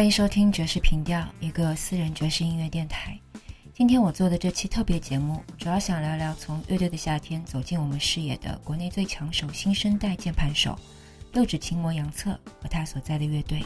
欢迎收听爵士频调，一个私人爵士音乐电台。今天我做的这期特别节目，主要想聊聊从乐队的夏天走进我们视野的国内最抢手新生代键盘手六指琴魔杨策和他所在的乐队。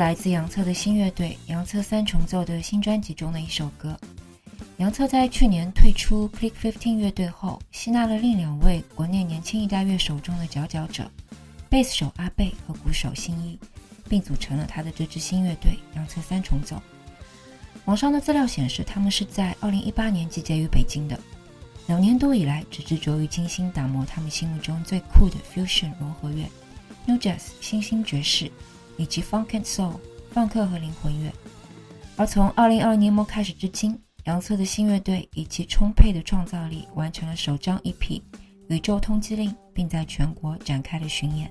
来自杨策的新乐队杨策三重奏的新专辑中的一首歌。杨策在去年退出 Click Fifteen 乐队后，吸纳了另两位国内年轻一代乐手中的佼佼者，贝斯手阿贝和鼓手新一，并组成了他的这支新乐队杨策三重奏。网上的资料显示，他们是在2018年集结于北京的，两年多以来只执着于精心打磨他们心目中最酷的 Fusion 融合乐、New Jazz 新兴爵士。以及 Funk and Soul 放克和灵魂乐，而从2022年末开始至今，杨策的新乐队以其充沛的创造力完成了首张 EP《宇宙通缉令》，并在全国展开了巡演。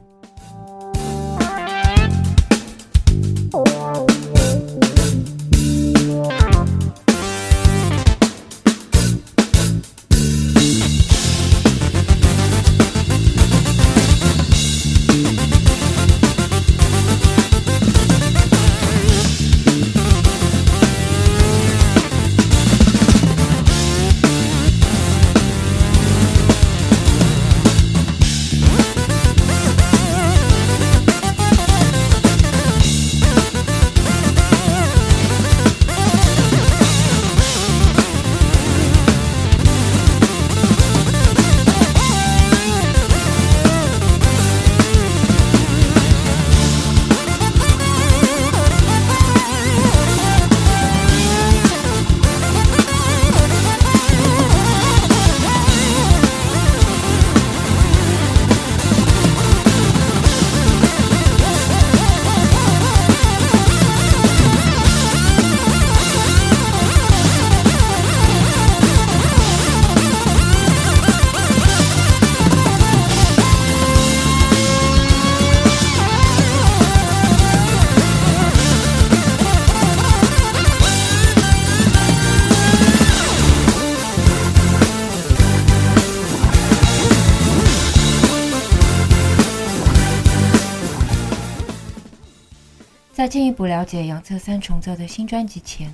步了解杨策三重奏的新专辑前，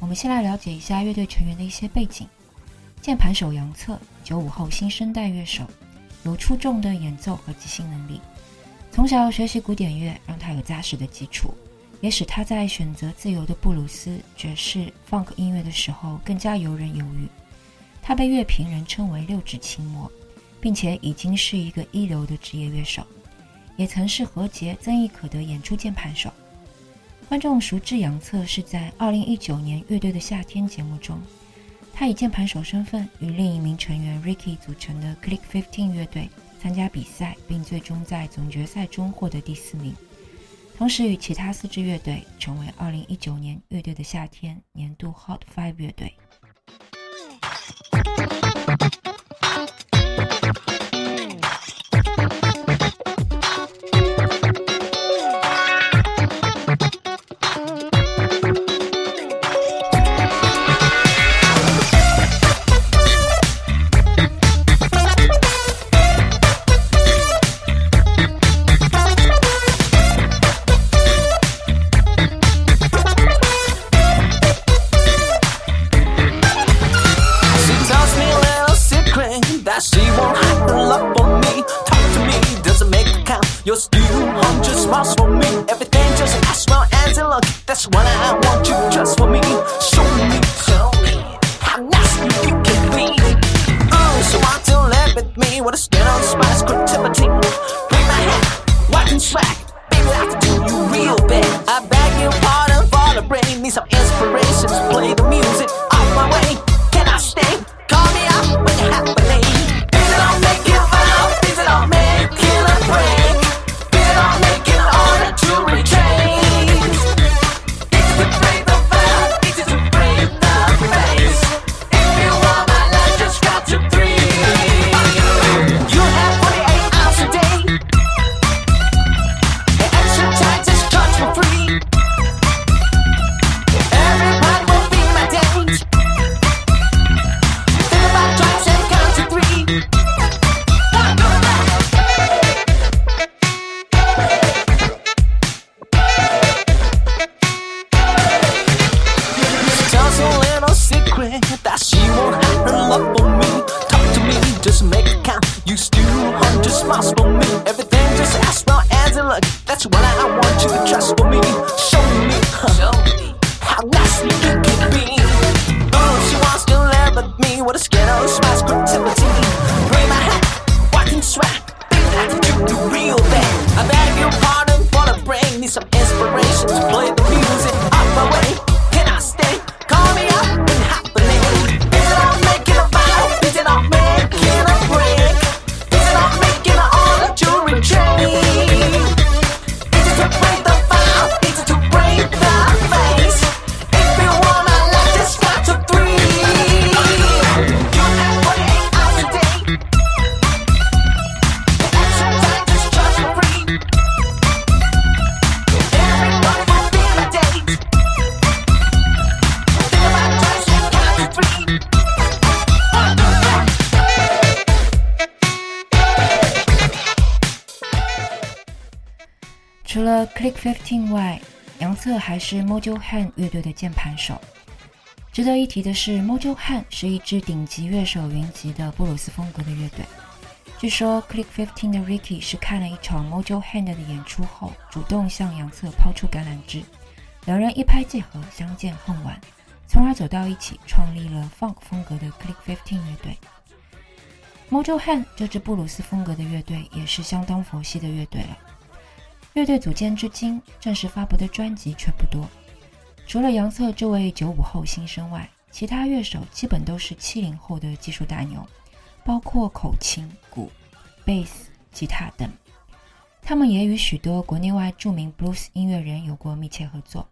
我们先来了解一下乐队成员的一些背景。键盘手杨策，九五后新生代乐手，有出众的演奏和即兴能力。从小学习古典乐，让他有扎实的基础，也使他在选择自由的布鲁斯、爵士、funk 音乐的时候更加游刃有余。他被乐评人称为“六指琴魔”，并且已经是一个一流的职业乐手，也曾是何洁、曾轶可的演出键盘手。观众熟知杨策是在2019年《乐队的夏天》节目中，他以键盘手身份与另一名成员 Ricky 组成的 Click Fifteen 乐队参加比赛，并最终在总决赛中获得第四名，同时与其他四支乐队成为2019年《乐队的夏天》年度 Hot Five 乐队。Click Fifteen 外，杨策还是 Mojo Hand 乐队的键盘手。值得一提的是，Mojo Hand 是一支顶级乐手云集的布鲁斯风格的乐队。据说 Click Fifteen 的 Ricky 是看了一场 Mojo Hand 的演出后，主动向杨策抛出橄榄枝，两人一拍即合，相见恨晚，从而走到一起，创立了 Funk 风格的 Click Fifteen 乐队。Mojo Hand 这支布鲁斯风格的乐队也是相当佛系的乐队了。乐队组建至今，正式发布的专辑却不多。除了杨策这位九五后新生外，其他乐手基本都是七零后的技术大牛，包括口琴、鼓、贝斯、吉他等。他们也与许多国内外著名 blues 音乐人有过密切合作。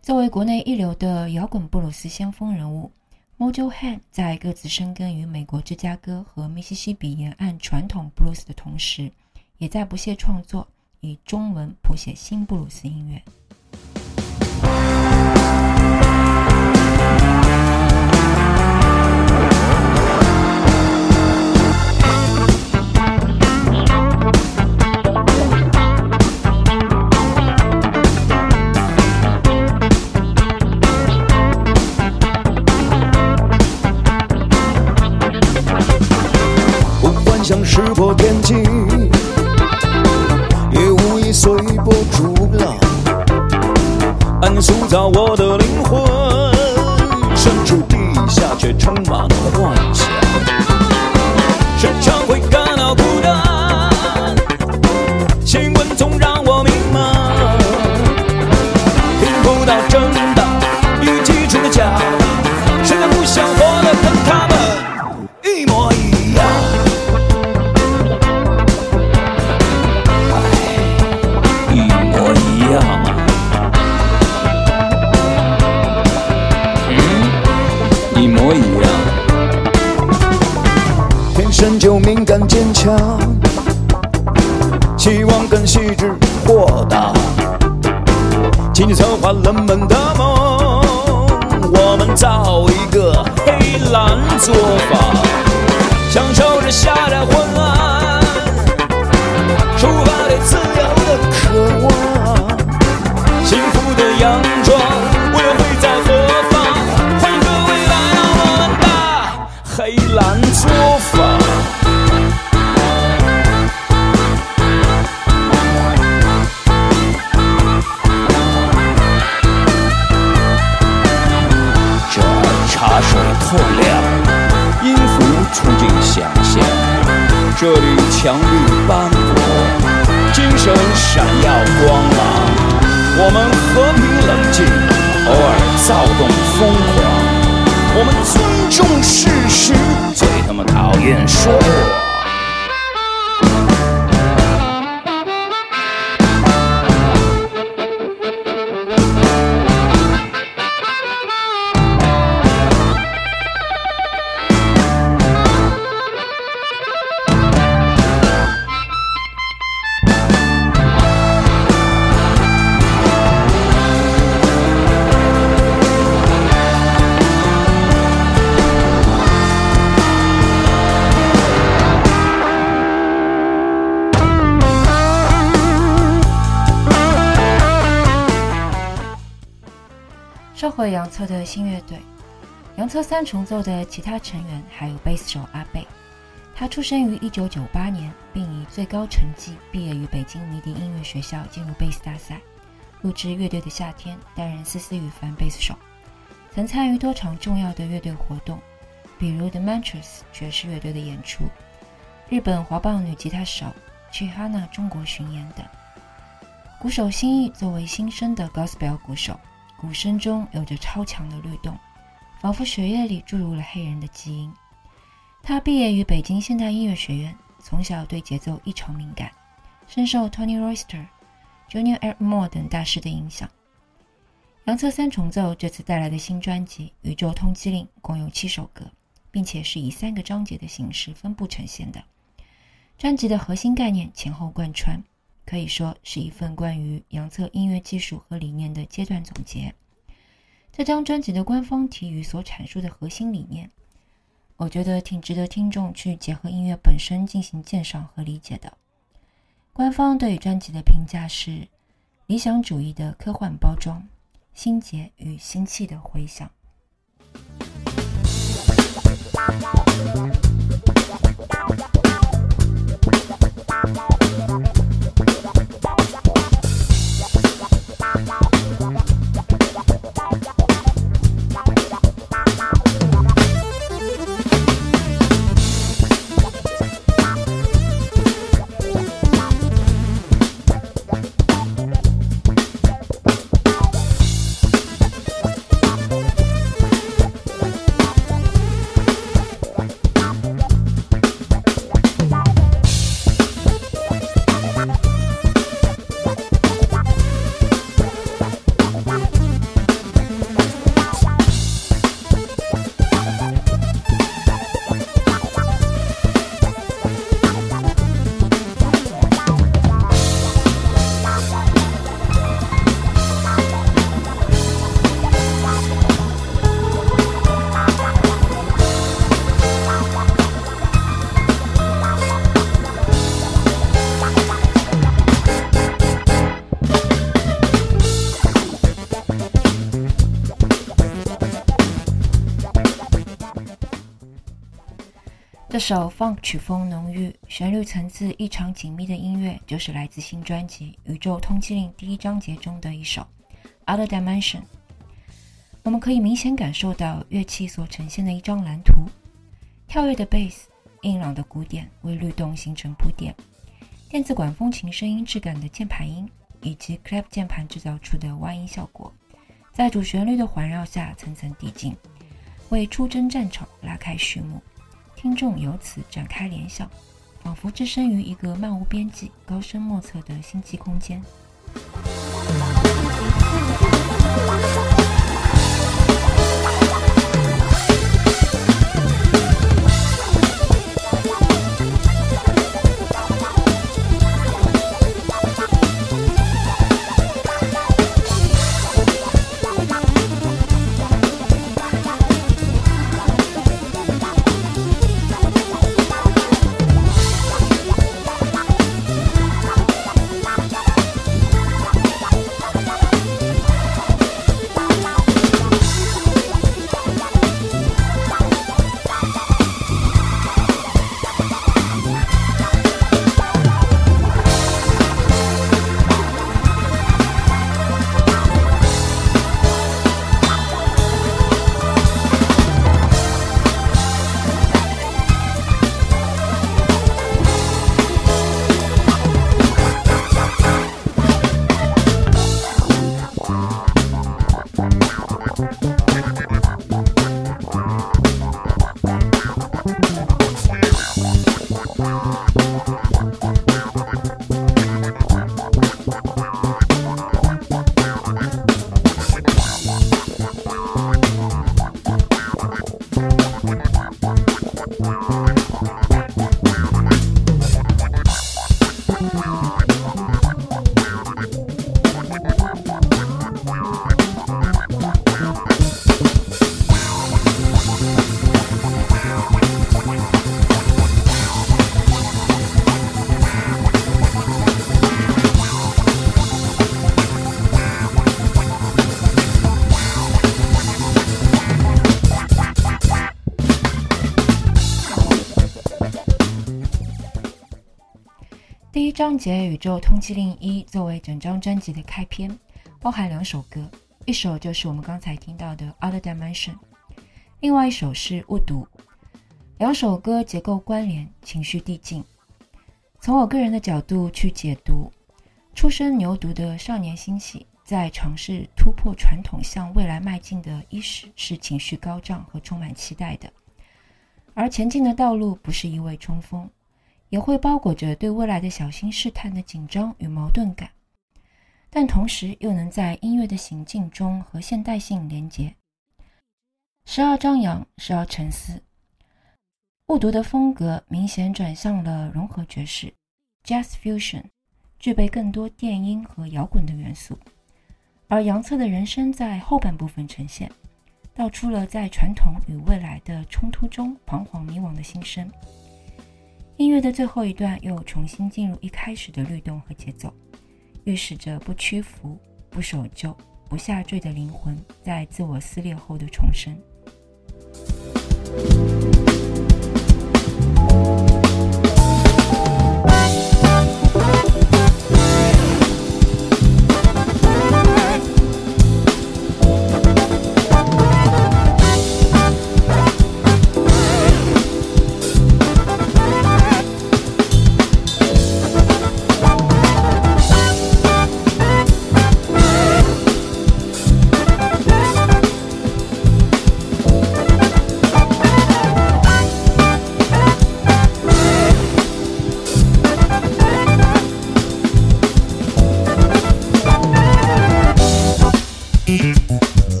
作为国内一流的摇滚布鲁斯先锋人物，Mojo Han 在各自深耕于美国芝加哥和密西西比沿岸传统布鲁斯的同时，也在不懈创作。以中文谱写新布鲁斯音乐。到我的脸里墙绿斑驳，精神闪耀光芒。我们和平冷静，偶尔躁动疯狂。我们尊重事实，最他妈讨厌说谎。杨策的新乐队，杨策三重奏的其他成员还有贝斯手阿贝，他出生于1998年，并以最高成绩毕业于北京迷笛音乐学校，进入贝斯大赛，录制乐队的夏天，担任丝丝雨帆贝斯手，曾参与多场重要的乐队活动，比如 The Mantras 爵士乐队的演出，日本华棒女吉他手 Chihana 中国巡演等。鼓手新义作为新生的 Gospel 鼓手。鼓声中有着超强的律动，仿佛血液里注入了黑人的基因。他毕业于北京现代音乐学院，从小对节奏异常敏感，深受 Tony Royster、Junior Eric Moore 等大师的影响。杨策三重奏这次带来的新专辑《宇宙通缉令》共有七首歌，并且是以三个章节的形式分布呈现的。专辑的核心概念前后贯穿。可以说是一份关于杨策音乐技术和理念的阶段总结。这张专辑的官方题语所阐述的核心理念，我觉得挺值得听众去结合音乐本身进行鉴赏和理解的。官方对专辑的评价是：理想主义的科幻包装，心结与心气的回响。Bye. 这首 Funk 曲风浓郁、旋律层次异常紧密的音乐，就是来自新专辑《宇宙通缉令》第一章节中的一首《Other Dimension》。我们可以明显感受到乐器所呈现的一张蓝图：跳跃的贝斯、硬朗的鼓点为律动形成铺垫，电子管风琴声音质感的键盘音，以及 Clap 键盘制造出的挖音效果，在主旋律的环绕下层层递进，为出征战场拉开序幕。听众由此展开联想，仿佛置身于一个漫无边际、高深莫测的星际空间。章节《宇宙通缉令一》作为整张专辑的开篇，包含两首歌，一首就是我们刚才听到的《Other Dimension》，另外一首是《误读》。两首歌结构关联，情绪递进。从我个人的角度去解读，出身牛犊的少年欣喜，在尝试突破传统向未来迈进的伊始，是情绪高涨和充满期待的。而前进的道路不是一味冲锋。也会包裹着对未来的小心试探的紧张与矛盾感，但同时又能在音乐的行进中和现代性连接，时而张扬，时而沉思。误读的风格明显转向了融合爵士 （Jazz Fusion），具备更多电音和摇滚的元素。而杨策的人生在后半部分呈现，道出了在传统与未来的冲突中彷徨迷惘的心声。音乐的最后一段又重新进入一开始的律动和节奏，预示着不屈服、不守旧、不下坠的灵魂在自我撕裂后的重生。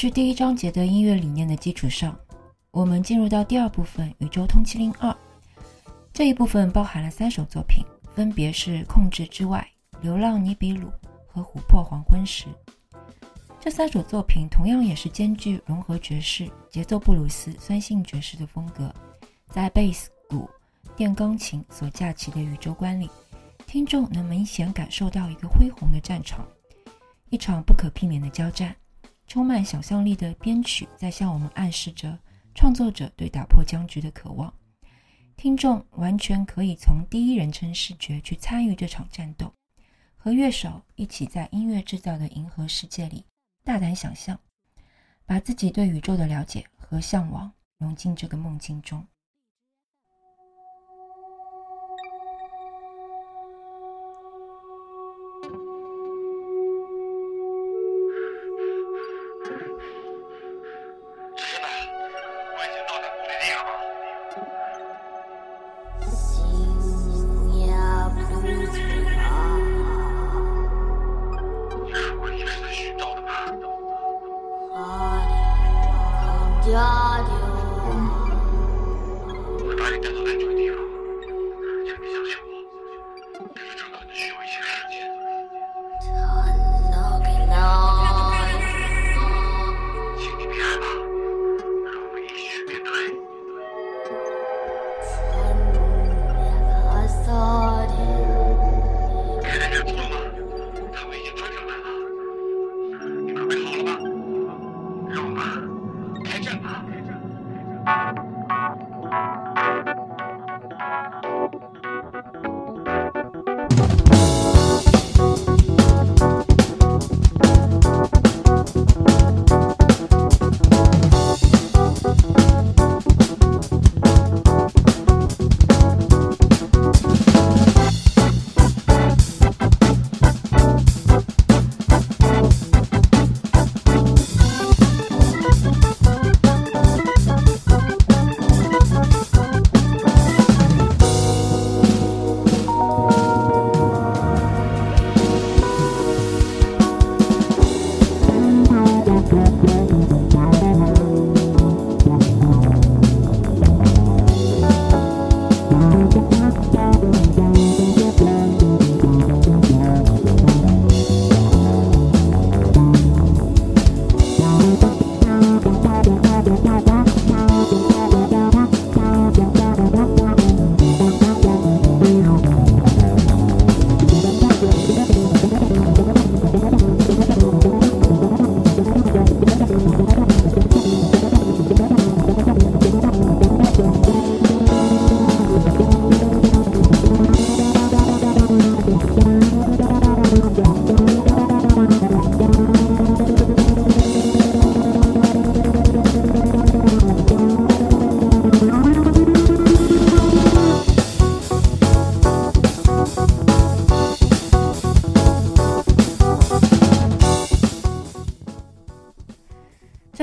是第一章节的音乐理念的基础上，我们进入到第二部分《宇宙通缉令二》。这一部分包含了三首作品，分别是《控制之外》、《流浪尼比鲁》和《琥珀黄昏时》。这三首作品同样也是兼具融合爵士、节奏布鲁斯、酸性爵士的风格，在贝斯、鼓、电钢琴所架起的宇宙观里，听众能明显感受到一个恢宏的战场，一场不可避免的交战。充满想象力的编曲在向我们暗示着创作者对打破僵局的渴望。听众完全可以从第一人称视觉去参与这场战斗，和乐手一起在音乐制造的银河世界里大胆想象，把自己对宇宙的了解和向往融进这个梦境中。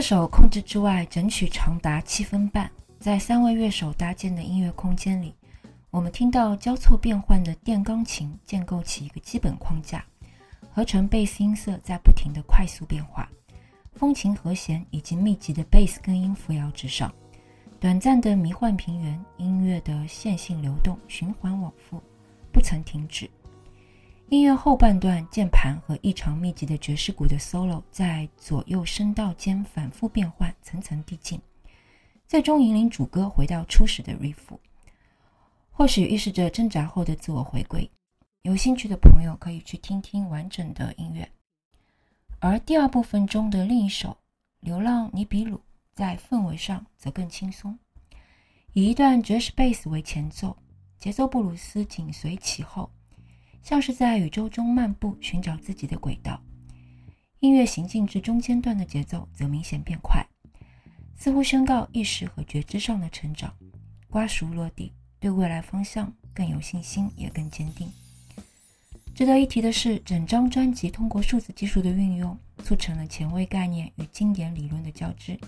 手控制之外整曲长达七分半，在三位乐手搭建的音乐空间里，我们听到交错变换的电钢琴建构起一个基本框架，合成贝斯音色在不停的快速变化，风琴和弦以及密集的贝斯根音扶摇直上，短暂的迷幻平原，音乐的线性流动，循环往复，不曾停止。音乐后半段，键盘和异常密集的爵士鼓的 solo 在左右声道间反复变换，层层递进，最终引领主歌回到初始的 riff，或许预示着挣扎后的自我回归。有兴趣的朋友可以去听听完整的音乐。而第二部分中的另一首《流浪尼比鲁》在氛围上则更轻松，以一段爵士贝斯为前奏，节奏布鲁斯紧随其后。像是在宇宙中漫步，寻找自己的轨道。音乐行进至中间段的节奏则明显变快，似乎宣告意识和觉知上的成长。瓜熟落地，对未来方向更有信心，也更坚定。值得一提的是，整张专辑通过数字技术的运用，促成了前卫概念与经典理论的交织。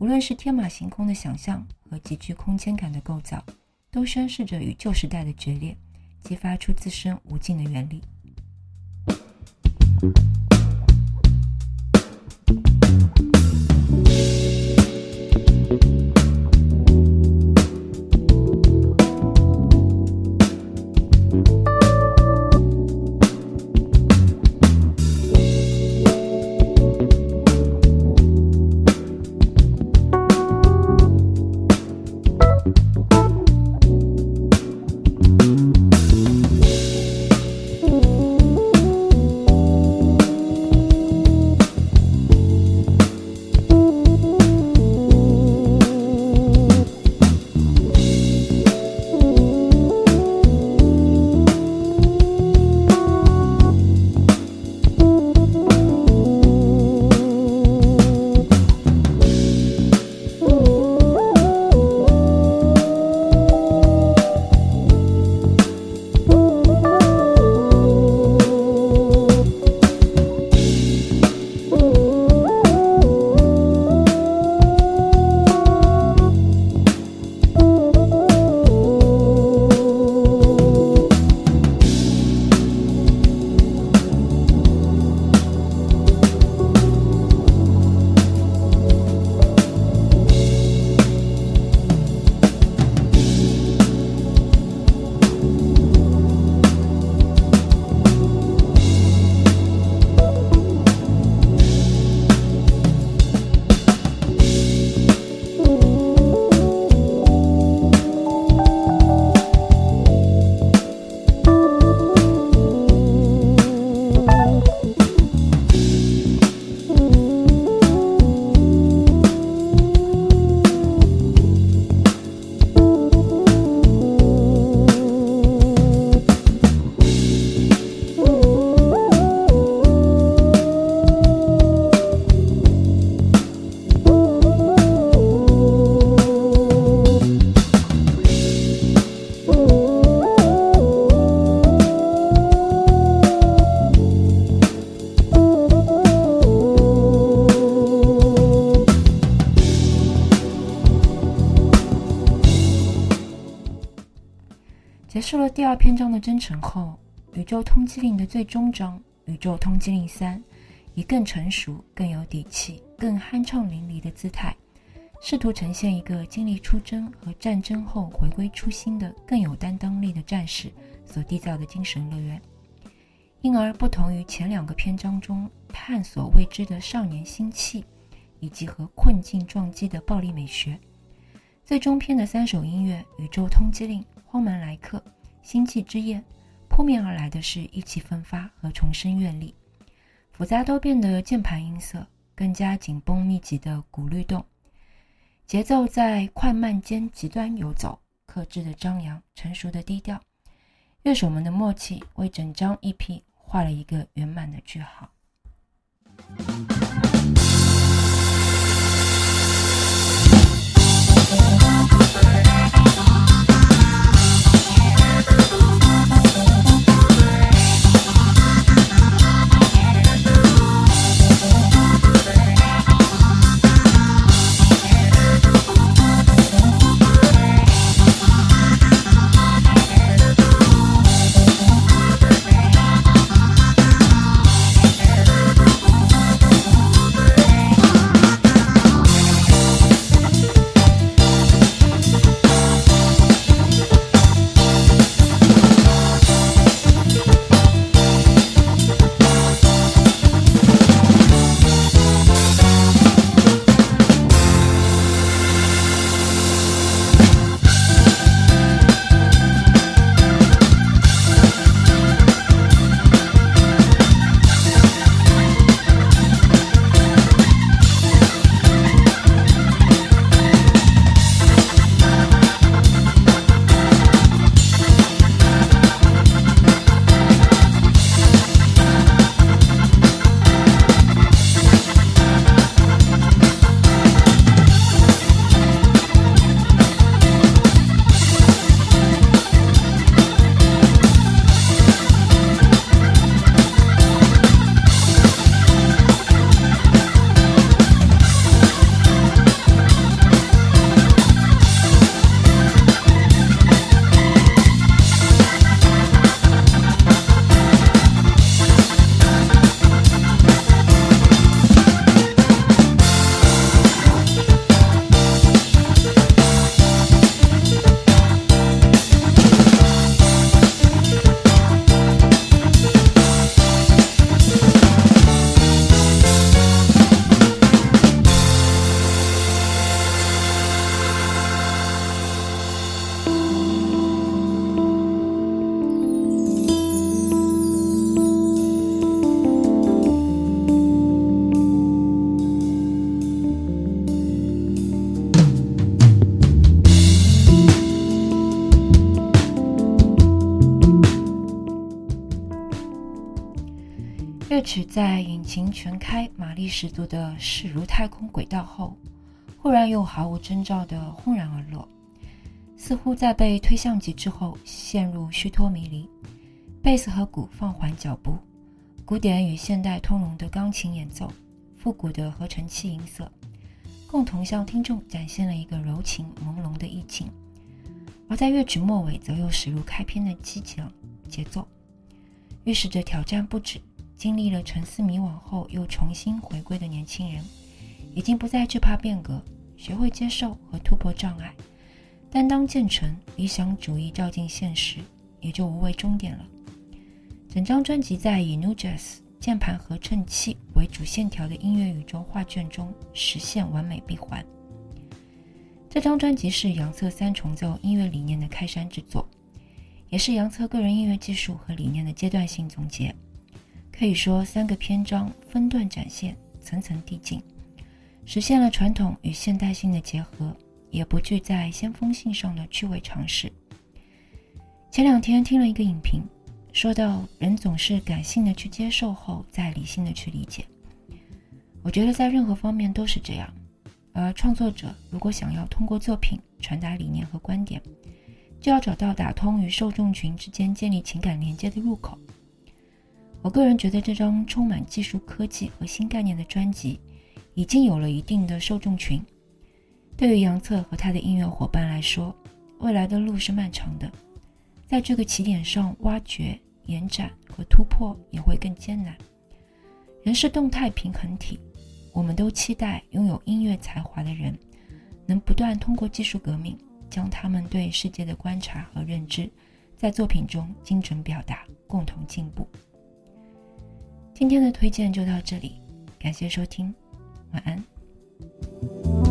无论是天马行空的想象和极具空间感的构造，都宣示着与旧时代的决裂。激发出自身无尽的原力。第二篇章的征程后，《宇宙通缉令》的最终章《宇宙通缉令三》以更成熟、更有底气、更酣畅淋漓的姿态，试图呈现一个经历出征和战争后回归初心的更有担当力的战士所缔造的精神乐园。因而，不同于前两个篇章中探索未知的少年心气以及和困境撞击的暴力美学，最终篇的三首音乐《宇宙通缉令》。荒蛮来客，星际之夜，扑面而来的是意气风发和重生阅历，复杂多变的键盘音色，更加紧绷密集的鼓律动，节奏在快慢间极端游走，克制的张扬，成熟的低调，乐手们的默契为整张 EP 画了一个圆满的句号。曲在引擎全开、马力十足的驶入太空轨道后，忽然又毫无征兆地轰然而落，似乎在被推向极致后陷入虚脱迷离。贝斯和鼓放缓脚步，古典与现代通融的钢琴演奏，复古的合成器音色，共同向听众展现了一个柔情朦胧的意境。而在乐曲末尾，则又驶入开篇的激情节奏，预示着挑战不止。经历了沉思迷惘后又重新回归的年轻人，已经不再惧怕变革，学会接受和突破障碍，担当建成，理想主义照进现实，也就无畏终点了。整张专辑在以 New Jazz 键盘合成器为主线条的音乐宇宙画卷中实现完美闭环。这张专辑是杨策三重奏音乐理念的开山之作，也是杨策个人音乐技术和理念的阶段性总结。可以说，三个篇章分段展现，层层递进，实现了传统与现代性的结合，也不惧在先锋性上的趣味尝试。前两天听了一个影评，说到人总是感性的去接受后，再理性的去理解。我觉得在任何方面都是这样。而创作者如果想要通过作品传达理念和观点，就要找到打通与受众群之间建立情感连接的入口。我个人觉得这张充满技术科技和新概念的专辑，已经有了一定的受众群。对于杨策和他的音乐伙伴来说，未来的路是漫长的，在这个起点上挖掘、延展和突破也会更艰难。人是动态平衡体，我们都期待拥有音乐才华的人，能不断通过技术革命，将他们对世界的观察和认知，在作品中精准表达，共同进步。今天的推荐就到这里感谢收听晚安。